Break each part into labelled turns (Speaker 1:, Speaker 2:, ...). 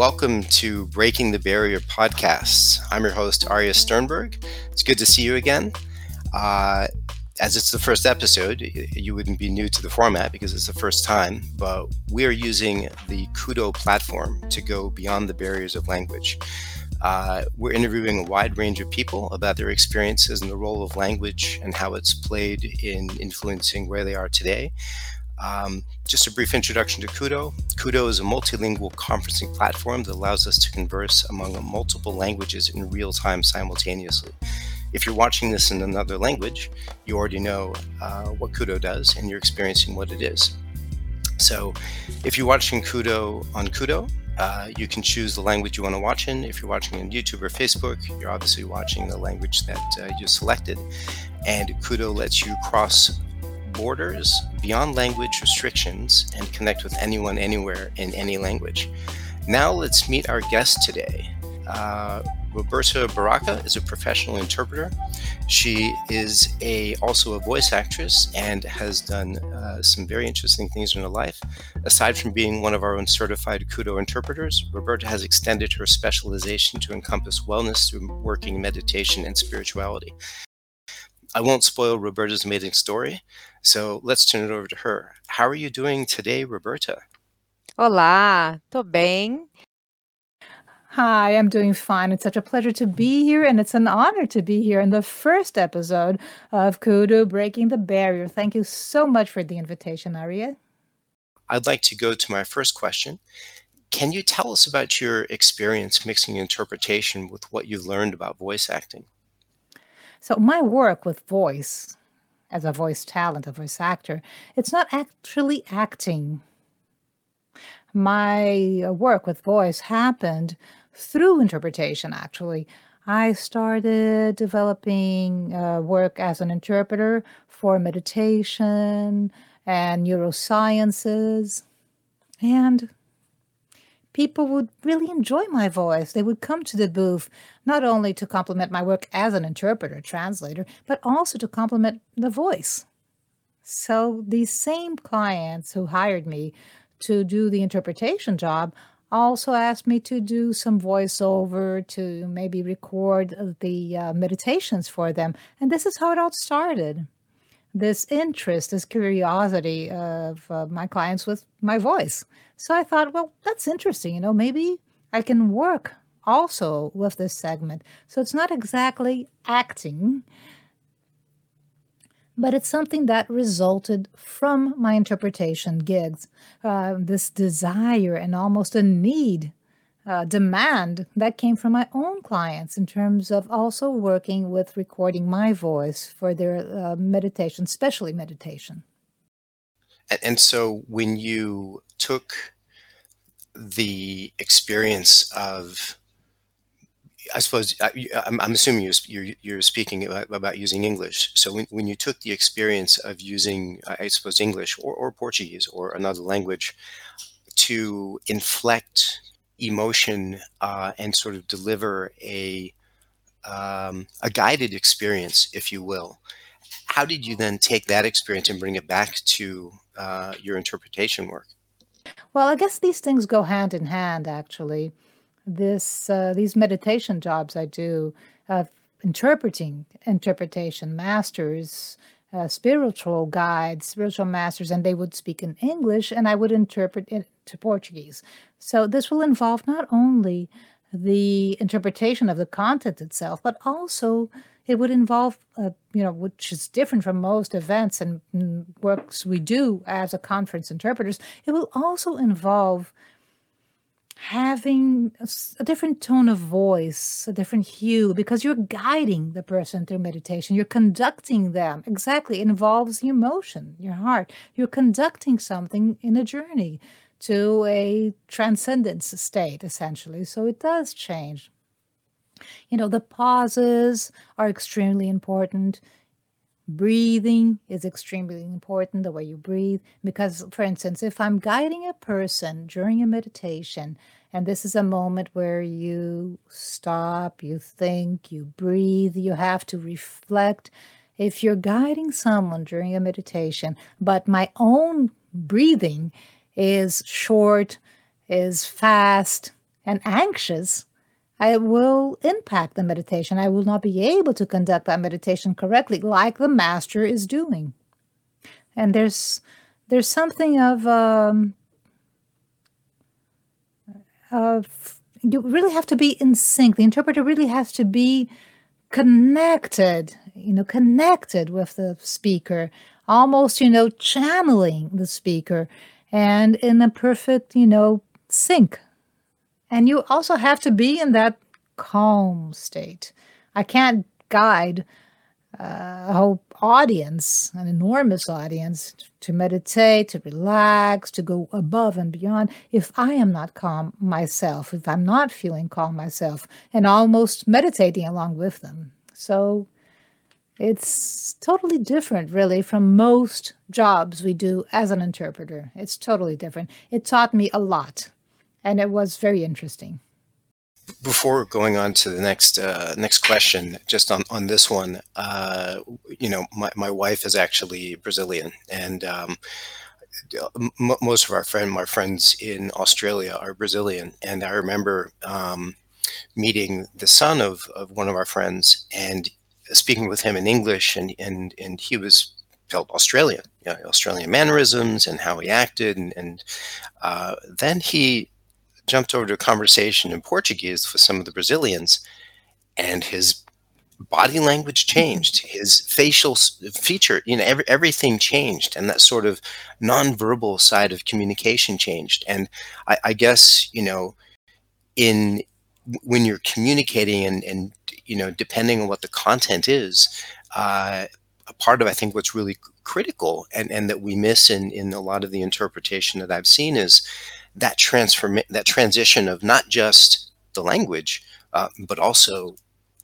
Speaker 1: welcome to Breaking the Barrier podcasts. I'm your host, Arya Sternberg. It's good to see you again. Uh, as it's the first episode, you wouldn't be new to the format because it's the first time, but we are using the Kudo platform to go beyond the barriers of language. Uh, we're interviewing a wide range of people about their experiences and the role of language and how it's played in influencing where they are today. Um, just a brief introduction to Kudo. Kudo is a multilingual conferencing platform that allows us to converse among multiple languages in real time simultaneously. If you're watching this in another language, you already know uh, what Kudo does and you're experiencing what it is. So, if you're watching Kudo on Kudo, uh, you can choose the language you want to watch in. If you're watching on YouTube or Facebook, you're obviously watching the language that uh, you selected. And Kudo lets you cross borders beyond language restrictions and connect with anyone anywhere in any language. Now let's meet our guest today. Uh, Roberta Barroca is a professional interpreter. She is a also a voice actress and has done uh, some very interesting things in her life. Aside from being one of our own certified Kudo interpreters, Roberta has extended her specialization to encompass wellness through working meditation and spirituality. I won't spoil Roberta's amazing story, so let's turn it over to her. How are you doing today, Roberta?
Speaker 2: Olá, tô bem.
Speaker 3: Hi, I'm doing fine. It's such a pleasure to be here, and it's an honor to be here in the first episode of Kudo Breaking the Barrier. Thank you so much for the invitation, Arya.
Speaker 1: I'd like to go to my first question. Can you tell us about your experience mixing interpretation with what you've learned about voice acting?
Speaker 3: So, my work with voice, as a voice talent, a voice actor, it's not actually acting. My uh, work with voice happened through interpretation, actually. I started developing uh, work as an interpreter for meditation and neurosciences. And people would really enjoy my voice. They would come to the booth not only to compliment my work as an interpreter, translator, but also to compliment the voice. So these same clients who hired me to do the interpretation job also asked me to do some voiceover to maybe record the uh, meditations for them. And this is how it all started. This interest, this curiosity of uh, my clients with my voice. So I thought, well, that's interesting. You know, maybe I can work also with this segment. So it's not exactly acting, but it's something that resulted from my interpretation gigs. Uh, this desire and almost a need, uh, demand that came from my own clients in terms of also working with recording my voice for their uh, meditation, especially meditation.
Speaker 1: And, so when you took the experience of I suppose I, am assuming you're, you're, you're speaking about, using English. So when, when you took the experience of using, I suppose, English or, or Portuguese or another language to inflect emotion uh, and sort of deliver a um, a guided experience, if you will. How did you then take that experience and bring it back to uh, your interpretation work?
Speaker 3: Well, I guess these things go hand in hand, actually this uh, these meditation jobs I do of interpreting interpretation masters, uh, spiritual guides, spiritual masters, and they would speak in English, and I would interpret it to Portuguese. So this will involve not only the interpretation of the content itself, but also it would involve, uh, you know, which is different from most events and mm, works we do as a conference interpreters. It will also involve having a, different tone of voice, a different hue, because you're guiding the person through meditation. You're conducting them. Exactly. It involves your emotion, your heart. You're conducting something in a journey to a transcendence state, essentially. So it does change. You know, the pauses are extremely important. Breathing is extremely important, the way you breathe. Because, for instance, if I'm guiding a person during a meditation, and this is a moment where you stop, you think, you breathe, you have to reflect. If you're guiding someone during a meditation, but my own breathing is short, is fast, and anxious, I will impact the meditation. I will not be able to conduct that meditation correctly like the master is doing. And there's there's something of um, of you really have to be in sync. The interpreter really has to be connected, you know, connected with the speaker, almost, you know, channeling the speaker and in a perfect, you know, sync. And you also have to be in that calm state. I can't guide uh, a whole audience, an enormous audience, to meditate, to relax, to go above and beyond. If I am not calm myself, if I'm not feeling calm myself, and almost meditating along with them. So it's totally different, really, from most jobs we do as an interpreter. It's totally different. It taught me a lot, and it was very interesting.
Speaker 1: Before going on to the next uh, next question, just on, on this one, uh, you know, my, my wife is actually Brazilian, and um, m- most of our friend my friends in Australia are Brazilian, and I remember um, meeting the son of, of one of our friends and speaking with him in English, and and and he was felt Australian, you know, Australian mannerisms and how he acted, and, and uh, then he jumped over to a conversation in Portuguese with some of the Brazilians, and his body language mm-hmm. changed, his facial feature, you know, every, everything changed, and that sort of nonverbal side of communication changed. And I, I guess you know, in when you're communicating and, and you know, depending on what the content is, uh, a part of I think what's really critical and, and that we miss in, in a lot of the interpretation that I've seen is that transform that transition of not just the language, uh, but also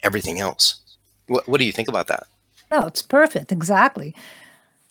Speaker 1: everything else. What, what do you think about that?
Speaker 3: No, it's perfect. Exactly.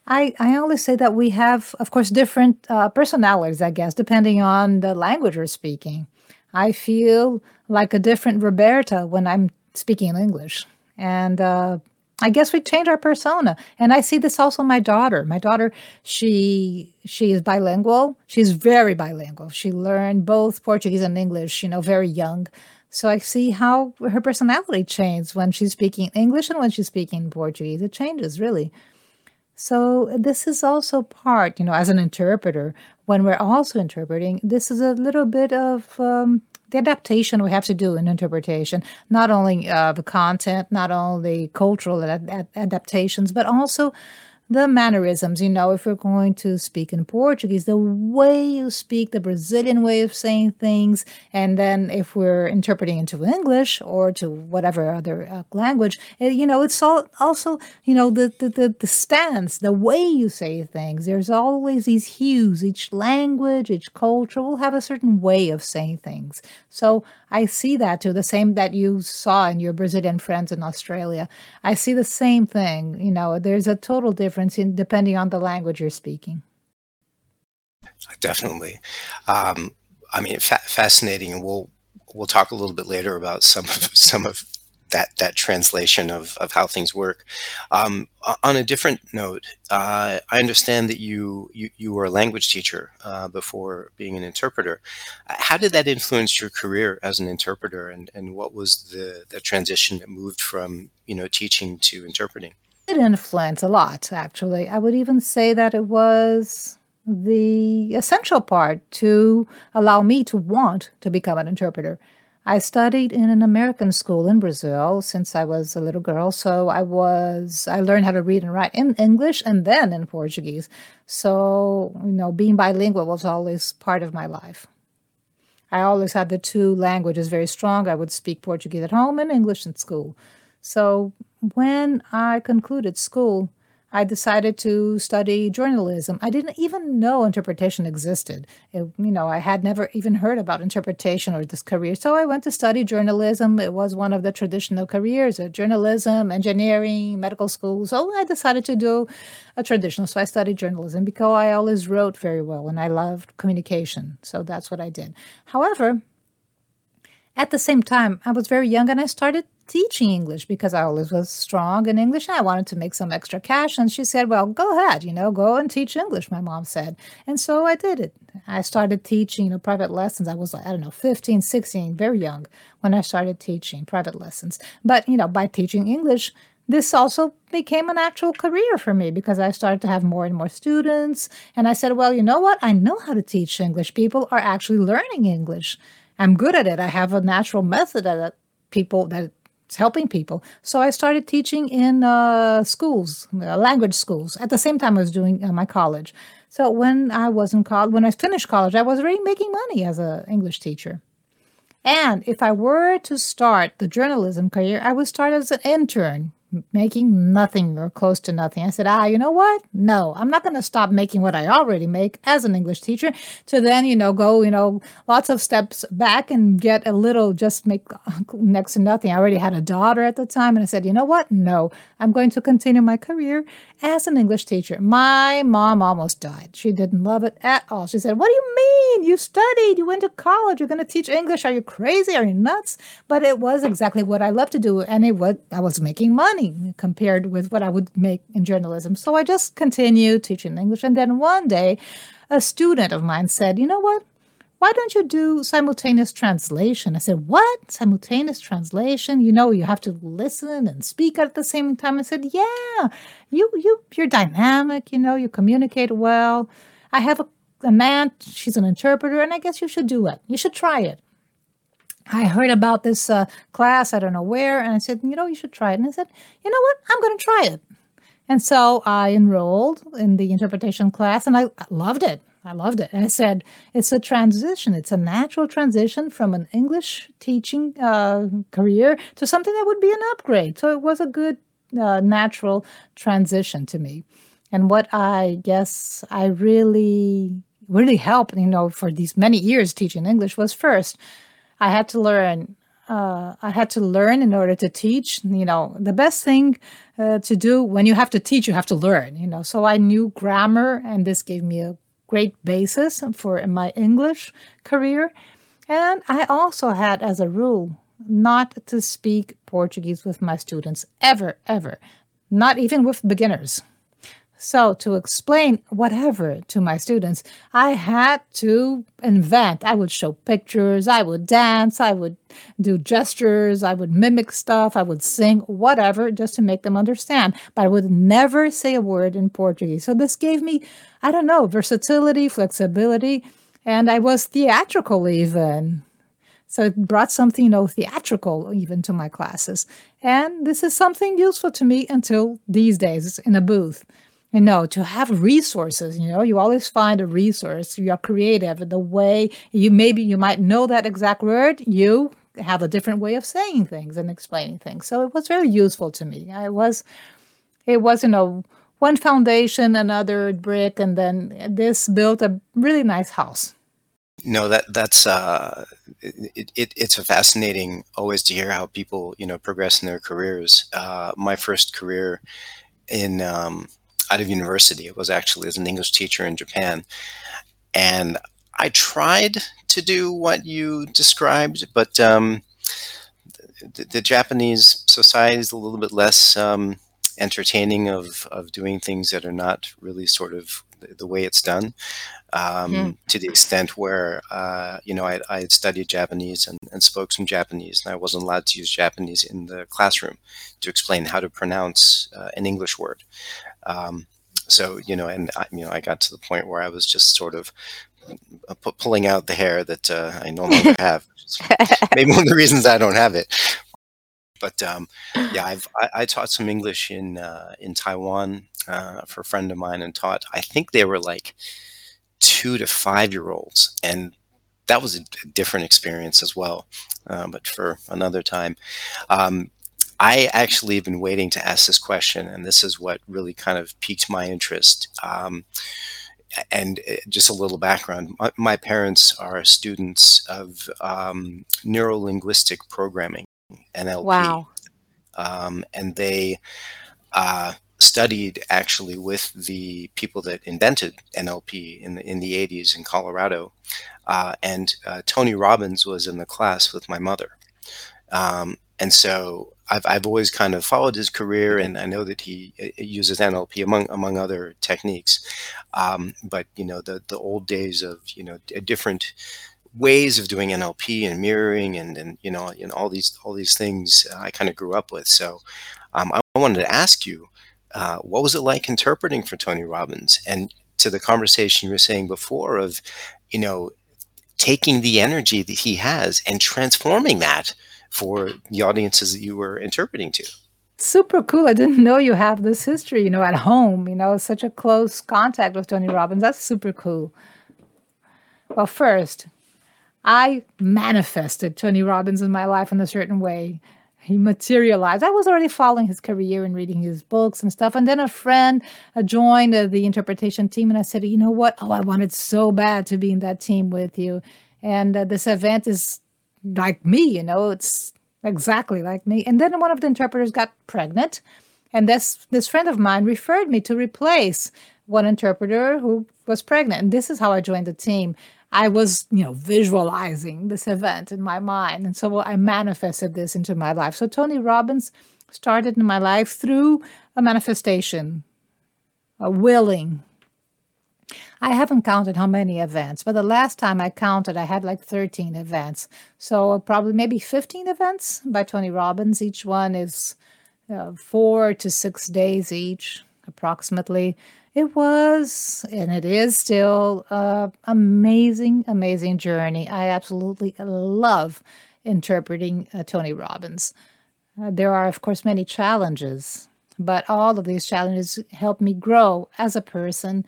Speaker 3: I, I always say that we have, of course, different uh, personalities, I guess, depending on the language we're speaking. I feel like a different Roberta when I'm speaking in English. And uh, I guess we change our persona. And I see this also my daughter. My daughter, she she is bilingual. She's very bilingual. She learned both Portuguese and English, you know, very young. So I see how her personality changes when she's speaking English and when she's speaking Portuguese. It changes really. So this is also part, you know, as an interpreter, when we're also interpreting, this is a little bit of um, the adaptation we have to do in interpretation, not only uh, the content, not only cultural ad- ad- adaptations, but also the mannerisms. You know, if we're going to speak in Portuguese, the way you speak, the Brazilian way of saying things, and then if we're interpreting into English or to whatever other uh, language, it, eh, you know, it's all also you know the, the the the stance, the way you say things. There's always these hues. Each language, each culture will have a certain way of saying things. So I see that too, the same that you saw in your Brazilian friends in Australia. I see the same thing. You know, there's a total difference in depending on the language you're speaking.
Speaker 1: Definitely. Um, I mean, fa- fascinating, and we'll we'll talk a little bit later about some of some of that that translation of, of how things work. Um, on a different note, uh, I understand that you, you you were a language teacher uh, before being an interpreter. How did that influence your career as an interpreter, and, and what was the, the transition that moved from you know teaching to interpreting?
Speaker 3: It influenced a lot, actually. I would even say that it was the essential part to allow me to want to become an interpreter I studied in an American school in Brazil since I was a little girl. So I was, I learned how to read and write in English and then in Portuguese. So, you know, being bilingual was always part of my life. I always had the two languages very strong. I would speak Portuguese at home and English in school. So when I concluded school, I decided to study journalism. I didn't even know interpretation existed. It, you know, I had never even heard about interpretation or this career. So I went to study journalism. It was one of the traditional careers, uh, journalism, engineering, medical school. So I decided to do a traditional. So I studied journalism because I always wrote very well and I loved communication. So that's what I did. However, at the same time, I was very young and I started teaching English because I always was strong in English and I wanted to make some extra cash. And she said, Well, go ahead, you know, go and teach English, my mom said. And so I did it. I started teaching, you know, private lessons. I was, like, I don't know, 15, 16, very young when I started teaching private lessons. But, you know, by teaching English, this also became an actual career for me because I started to have more and more students. And I said, well, you know what? I know how to teach English. People are actually learning English. I'm good at it. I have a natural method that people that helping people. So I started teaching in uh, schools, uh, language schools. At the same time, I was doing uh, my college. So when I was in college, when I finished college, I was already making money as an English teacher. And if I were to start the journalism career, I would start as an intern making nothing or close to nothing. I said, ah, you know what? No, I'm not going to stop making what I already make as an English teacher to then, you know, go, you know, lots of steps back and get a little, just make next to nothing. I already had a daughter at the time. And I said, you know what? No, I'm going to continue my career as an English teacher. My mom almost died. She didn't love it at all. She said, what do you mean? You studied, you went to college, you're going to teach English. Are you crazy? Are you nuts? But it was exactly what I love to do. And it was, I was making money compared with what I would make in journalism. So I just continued teaching English. And then one day, a student of mine said, You know what? Why don't you do simultaneous translation? I said, What? Simultaneous translation? You know, you have to listen and speak at the same time. I said, Yeah, you you you're dynamic, you know, you communicate well. I have a, a man, she's an interpreter, and I guess you should do it. You should try it. I heard about this uh, class, I don't know where, and I said, you know, you should try it. And I said, you know what? I'm going to try it. And so I enrolled in the interpretation class and I loved it. I loved it. And I said, it's a transition. It's a natural transition from an English teaching uh, career to something that would be an upgrade. So it was a good, uh, natural transition to me. And what I guess I really, really helped, you know, for these many years teaching English was first, I had to learn. Uh, I had to learn in order to teach. You know, the best thing uh, to do when you have to teach, you have to learn. You know, so I knew grammar, and this gave me a great basis for my English career. And I also had as a rule not to speak Portuguese with my students ever, ever, not even with beginners. So, to explain whatever to my students, I had to invent. I would show pictures, I would dance, I would do gestures, I would mimic stuff, I would sing, whatever, just to make them understand. But I would never say a word in Portuguese. So, this gave me, I don't know, versatility, flexibility, and I was theatrical even. So it brought something, you know, theatrical even to my classes. And this is something useful to me until these days in a booth you know to have resources you know you always find a resource you are creative the way you maybe you might know that exact word you have a different way of saying things and explaining things. So it was very useful to me. I was it was you know one foundation another brick and then this built a really nice house.
Speaker 1: No that that's uh it, it, it's a fascinating always to hear how people you know progress in their careers. Uh my first career in um out of university. It was actually as an English teacher in Japan. And I tried to do what you described, but um, the, the, Japanese society is a little bit less um, entertaining of, of doing things that are not really sort of the, the way it's done. Um, mm. To the extent where, uh, you know, I, I, had studied Japanese and, and, spoke some Japanese, and I wasn't allowed to use Japanese in the classroom to explain how to pronounce uh, an English word. Um, so you know, and I, you know, I got to the point where I was just sort of uh, pulling out the hair that uh, I no longer have. maybe one of the reasons I don't have it. But um, yeah, I've I, I, taught some English in uh, in Taiwan uh, for a friend of mine, and taught. I think they were like two to five year olds, and that was a different experience as well. Uh, but for another time, um, I actually have been waiting to ask this question, and this is what really kind of piqued my interest. Um, and uh, just a little background my, my parents are students of um, neuro linguistic programming, NLP.
Speaker 2: Wow.
Speaker 1: Um, and they uh, studied actually with the people that invented NLP in the, in the 80s in Colorado. Uh, and uh, Tony Robbins was in the class with my mother. Um, and so I've, I've always kind of followed his career, and I know that he uh, uses NLP among among other techniques. Um, but you know, the the old days of you know different ways of doing NLP and mirroring and and you know know all these all these things I kind of grew up with. So um, I wanted to ask you, uh, what was it like interpreting for Tony Robbins? And to the conversation you were saying before of, you know, taking the energy that he has and transforming that for the audiences that you were interpreting to.
Speaker 3: Super cool. I didn't know you have this history, you know, at home, you know, such a close contact with Tony Robbins. That's super cool. Well, first, I manifested Tony Robbins in my life in a certain way. He materialized. I was already following his career and reading his books and stuff. And then a friend joined the interpretation team, and I said, You know what? Oh, I wanted so bad to be in that team with you. And uh, this event is like me, you know, it's exactly like me. And then one of the interpreters got pregnant, and this this friend of mine referred me to replace one interpreter who was pregnant. And this is how I joined the team. I was, you know, visualizing this event in my mind. And so I manifested this into my life. So Tony Robbins started in my life through a manifestation, a willing. I haven't counted how many events, but the last time I counted, I had like 13 events. So probably maybe 15 events by Tony Robbins. Each one is uh, four to six days each, approximately. It was, and it is still, a amazing, amazing journey. I absolutely love interpreting uh, Tony Robbins. Uh, there are, of course, many challenges, but all of these challenges help me grow as a person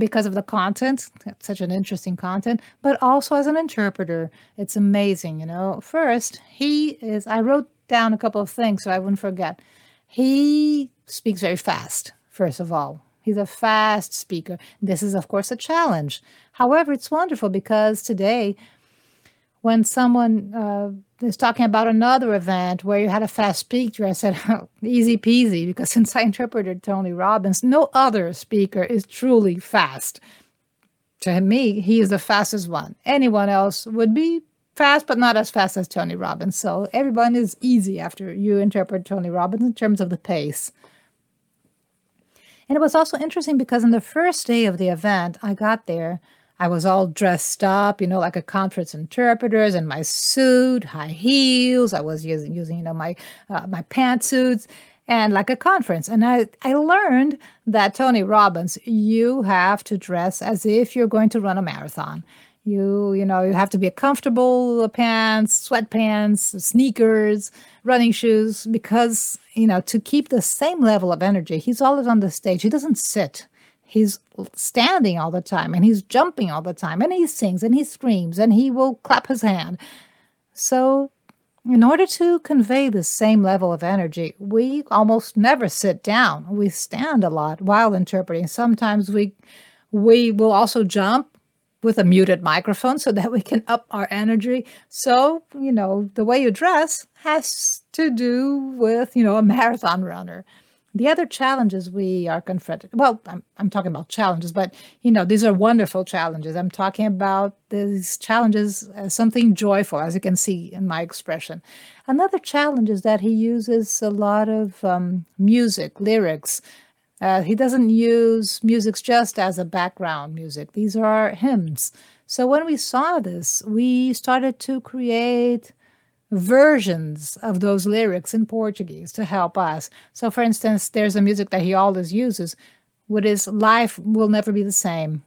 Speaker 3: because of the content, such an interesting content, but also as an interpreter. It's amazing, you know. First, he is, I wrote down a couple of things so I wouldn't forget. He speaks very fast, first of all. He's a fast speaker. This is, of course, a challenge. However, it's wonderful because today, when someone uh, is talking about another event where you had a fast speaker, I said, easy peasy, because since I interpreted Tony Robbins, no other speaker is truly fast. To me, he is the fastest one. Anyone else would be fast, but not as fast as Tony Robbins. So everyone is easy after you interpret Tony Robbins in terms of the pace. And it was also interesting because in the first day of the event, I got there. I was all dressed up, you know, like a conference interpreters in my suit, high heels. I was using, using you know, my uh, my pantsuits and like a conference. And I, I learned that Tony Robbins, you have to dress as if you're going to run a marathon. You, you know, you have to be comfortable pants, sweatpants, sneakers, running shoes, because, you know, to keep the same level of energy, he's always on the stage. He doesn't sit. He's standing all the time and he's jumping all the time and he sings and he screams and he will clap his hand. So, in order to convey the same level of energy, we almost never sit down. We stand a lot while interpreting. Sometimes we we will also jump with a muted microphone so that we can up our energy. So, you know, the way you dress has to do with, you know, a marathon runner. The other challenges we are confronted, well, I'm, I'm talking about challenges, but, you know, these are wonderful challenges. I'm talking about these challenges as something joyful, as you can see in my expression. Another challenge is that he uses a lot of um, music, lyrics, uh, he doesn't use music just as a background music. These are hymns. So when we saw this, we started to create versions of those lyrics in Portuguese to help us. So, for instance, there's a music that he always uses, what is life will never be the same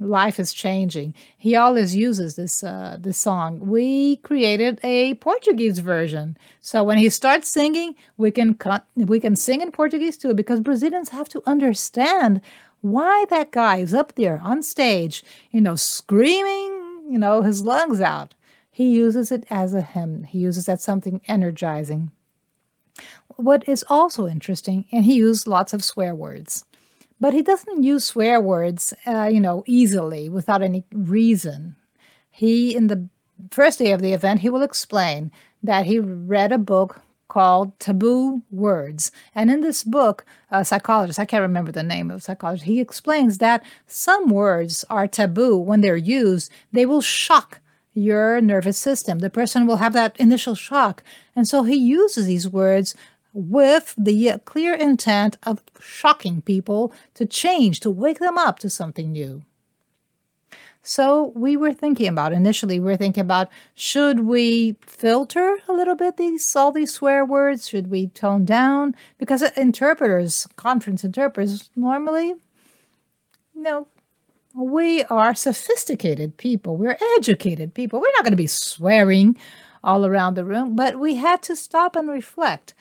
Speaker 3: life is changing. He always uses this uh, this song. We created a Portuguese version, so when he starts singing, we can cut, we can sing in Portuguese too, because Brazilians have to understand why that guy is up there on stage, you know, screaming, you know, his lungs out. He uses it as a hymn. He uses that something energizing. What is also interesting, and he used lots of swear words but he doesn't use swear words, uh, you know, easily without any reason. He, in the first day of the event, he will explain that he read a book called Taboo Words. And in this book, a psychologist, I can't remember the name of psychologist, he explains that some words are taboo when they're used. They will shock your nervous system. The person will have that initial shock. And so he uses these words with the clear intent of shocking people to change, to wake them up to something new. So we were thinking about initially, we are thinking about should we filter a little bit these all these swear words? Should we tone down? Because interpreters, conference interpreters, normally, know, we are sophisticated people. We're educated people. We're not going to be swearing all around the room, but we had to stop and reflect.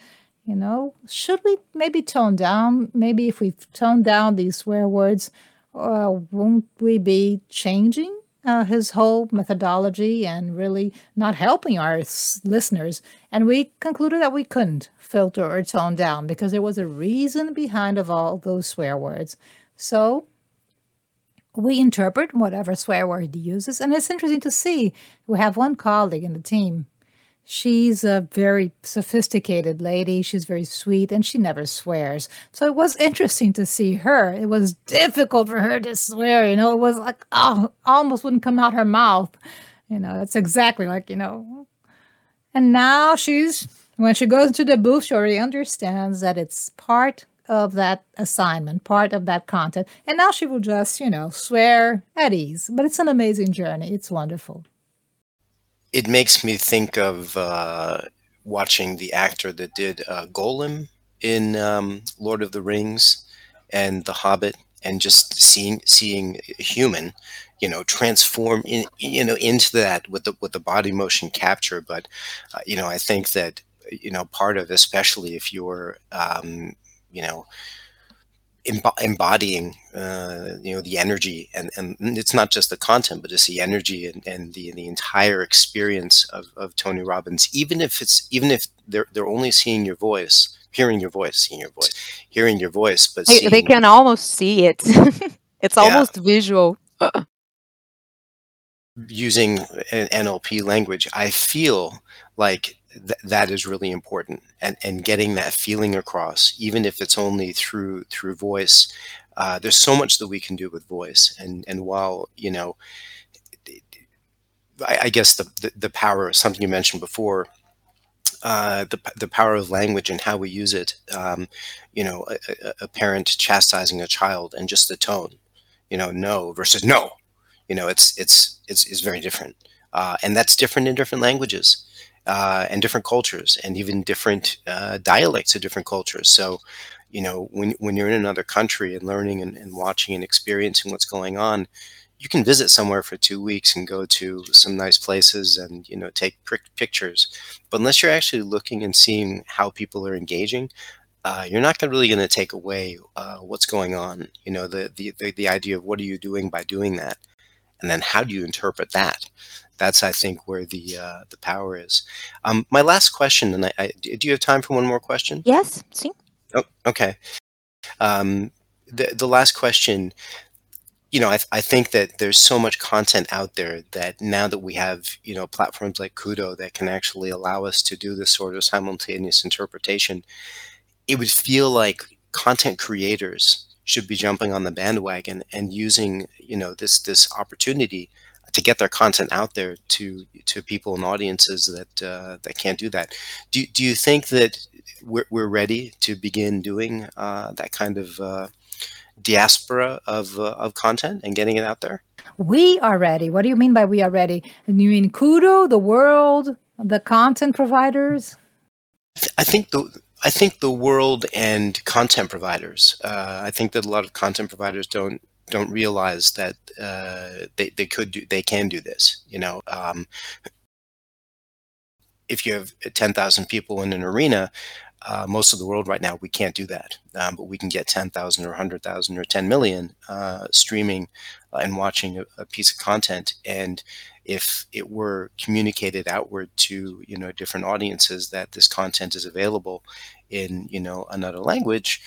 Speaker 3: You know, should we maybe tone down? Maybe if we tone down these swear words, uh, won't we be changing uh, his whole methodology and really not helping our s- listeners? And we concluded that we couldn't filter or tone down because there was a reason behind of all those swear words. So we interpret whatever swear word he uses, and it's interesting to see. We have one colleague in the team She's a very sophisticated lady. She's very sweet and she never swears. So it was interesting to see her. It was difficult for her to swear. You know, it was like, oh, almost wouldn't come out her mouth. You know, that's exactly like, you know. And now she's, when she goes to the booth, she already understands that it's part of that assignment, part of that content. And now she will just, you know, swear at ease. But it's an amazing journey. It's wonderful
Speaker 1: it makes me think of uh, watching the actor that did uh, Gollum in um, Lord of the Rings and The Hobbit, and just seeing seeing a human, you know, transform in you know into that with the with the body motion capture. But uh, you know, I think that you know part of especially if you're um, you know embodying uh, you know the energy and, and it's not just the content but it's the energy and, and the the entire experience of, of Tony Robbins. Even if it's even if they're they're only seeing your voice hearing your voice seeing your voice hearing your voice but
Speaker 2: they, they can almost see it. It's almost yeah. visual.
Speaker 1: Using an NLP language I feel like th- that is really important and, and getting that feeling across even if it's only through through voice. Uh, there's so much that we can do with voice and and while you know I, I guess the, the, the power something you mentioned before uh, the, the power of language and how we use it um, you know a, a, parent chastising a child and just the tone you know no versus no you know it's it's it's, it's very different. Uh, and that's different in different languages uh, and different cultures and even different uh, dialects of different cultures. So, you know, when, when you're in another country and learning and, and watching and experiencing what's going on, you can visit somewhere for two weeks and go to some nice places and you know take pictures. But unless you're actually looking and seeing how people are engaging uh, you're not really going to take away uh, what's going on you know the, the the idea of what are you doing by doing that? And then how do you interpret that that's I think where the uh, the power is. Um, my last question, and I, I, do you have time for one more question?
Speaker 2: Yes. See.
Speaker 1: Oh, okay. Um, the the last question. You know, I, I think that there's so much content out there that now that we have, you know, platforms like Kudo that can actually allow us to do this sort of simultaneous interpretation, it would feel like content creators should be jumping on the bandwagon and using, you know, this this opportunity to get their content out there to to people and audiences that uh, that can't do that. Do do you think that we're, we're ready to begin doing uh, that kind of uh, diaspora of uh, of content and getting it out there?
Speaker 3: We are ready. What do you mean by we are ready? You mean Kudo, the world, the content providers?
Speaker 1: I think the I think the world and content providers. Uh, I think that a lot of content providers don't don't realize that uh, they, they could do they can do this you know um, if you have 10,000 people in an arena uh, most of the world right now we can't do that um, but we can get 10,000 or 100,000 or 10 million uh, streaming and watching a, a, piece of content. And if it were communicated outward to you know different audiences that this content is available in you know another language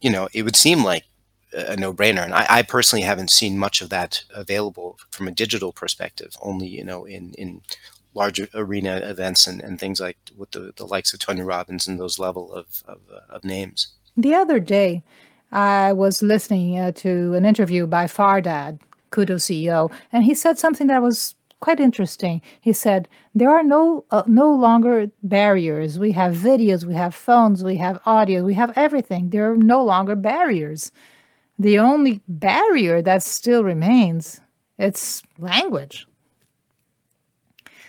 Speaker 1: you know it would seem like a no-brainer. And I, I, personally haven't seen much of that available from a digital perspective. Only you know in in larger arena events and, and things like with the, the likes of Tony Robbins and those level of of, of names.
Speaker 3: The other day, I was listening uh, to an interview by Fardad, Kudo CEO, and he said something that was quite interesting. He said, There are no, uh, no longer barriers. We have videos, we have phones, we have audio, we have everything. There are no longer barriers. The only barrier that still remains it's language.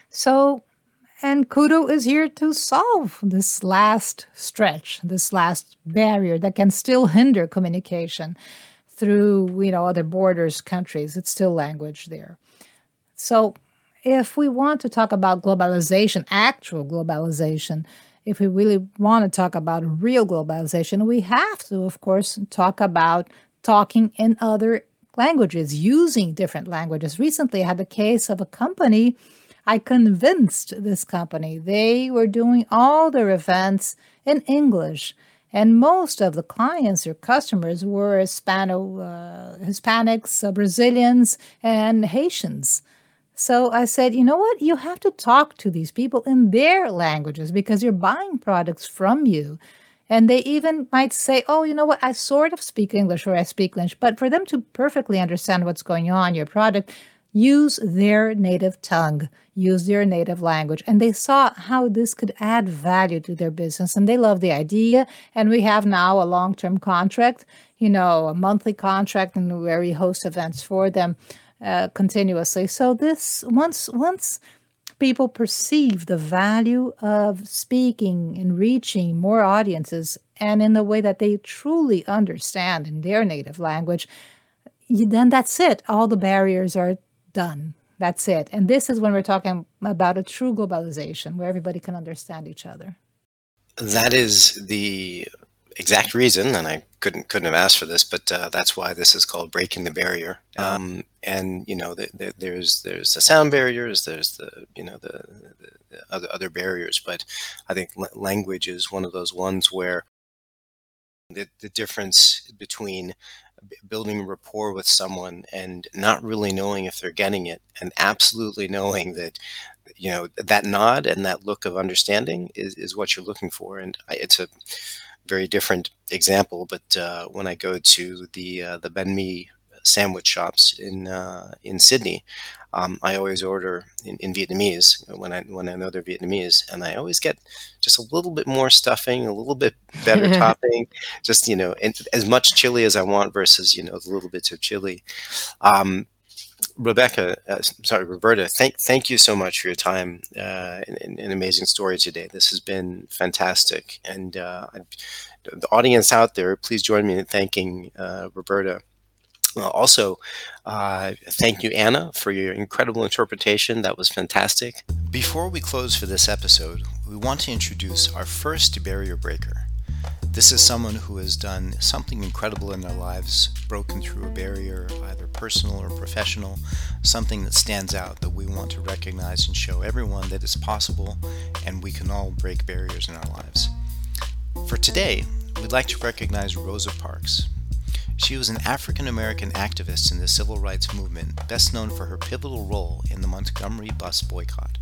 Speaker 3: So, and Kudo is here to solve this last stretch, this last barrier that can still hinder communication through, you know, other borders, countries. It's still language there. So, if we want to talk about globalization, actual globalization, if we really want to talk about real globalization, we have to, of course, talk about talking in other languages, using different languages. Recently, I had the case of a company. I convinced this company. They were doing all their events in English. And most of the clients or customers were Hispano, uh, Hispanics, uh, Brazilians, and Haitians. So I said, you know what? You have to talk to these people in their languages because you're buying products from you. And they even might say, oh, you know what? I sort of speak English or I speak English. But for them to perfectly understand what's going on, your product, use their native tongue, use their native language. And they saw how this could add value to their business. And they love the idea. And we have now a long term contract, you know, a monthly contract, and where we host events for them uh, continuously. So this once once people perceive the value of speaking and reaching more audiences and in the way that they truly understand in their native language, then that's it. All the barriers are done. That's it. And this is when we're talking about a true globalization where everybody can understand each other.
Speaker 1: That is the exact reason, and I couldn't couldn't have asked for this, but uh, that's why this is called breaking the barrier. Uh-huh. Um, and you know, the, the, there's there's the sound barriers, there's the you know the, the other other barriers, but I think language is one of those ones where the the difference between building rapport with someone and not really knowing if they're getting it and absolutely knowing that you know that nod and that look of understanding is, is what you're looking for and it's a very different example, but uh, when I go to the uh, the banh mi sandwich shops in uh, in Sydney, um, I always order in, in, Vietnamese when I when I know they're Vietnamese, and I always get just a little bit more stuffing, a little bit better topping, just you know, as much chili as I want versus you know the little bits of chili. Um, Rebecca, uh, sorry, Roberta, thank thank you so much for your time uh, and, and, amazing story today. This has been fantastic, and uh, the audience out there, please join me in thanking uh, Roberta. also, uh, thank you, Anna, for your incredible interpretation. That was fantastic. Before we close for this episode, we want to introduce our first barrier breaker. This is someone who has done something incredible in their lives, broken through a barrier, either personal or professional, something that stands out that we want to recognize and show everyone that it's possible and we can all break barriers in our lives. For today, we'd like to recognize Rosa Parks. She was an African American activist in the civil rights movement, best known for her pivotal role in the Montgomery bus boycott.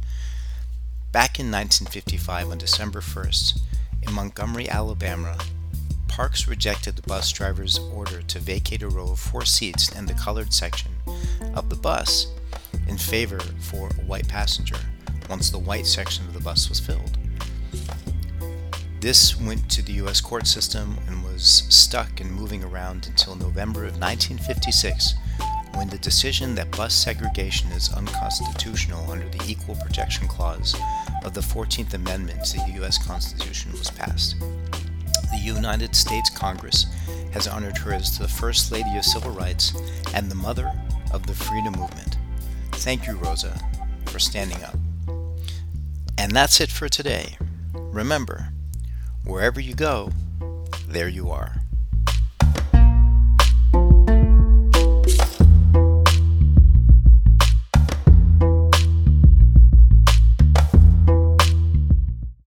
Speaker 1: Back in 1955, on December 1st, in Montgomery, Alabama, Parks rejected the bus driver's order to vacate a row of four seats in the colored section of the bus in favor for a white passenger once the white section of the bus was filled. This went to the U.S. court system and was stuck and moving around until November of 1956 when the decision that bus segregation is unconstitutional under the Equal Protection Clause of the 14th Amendment to the U.S. Constitution was passed. The United States Congress has honored her as the First Lady of Civil Rights and the mother of the freedom movement. Thank you, Rosa, for standing up. And that's it for today. Remember, wherever you go, there you are.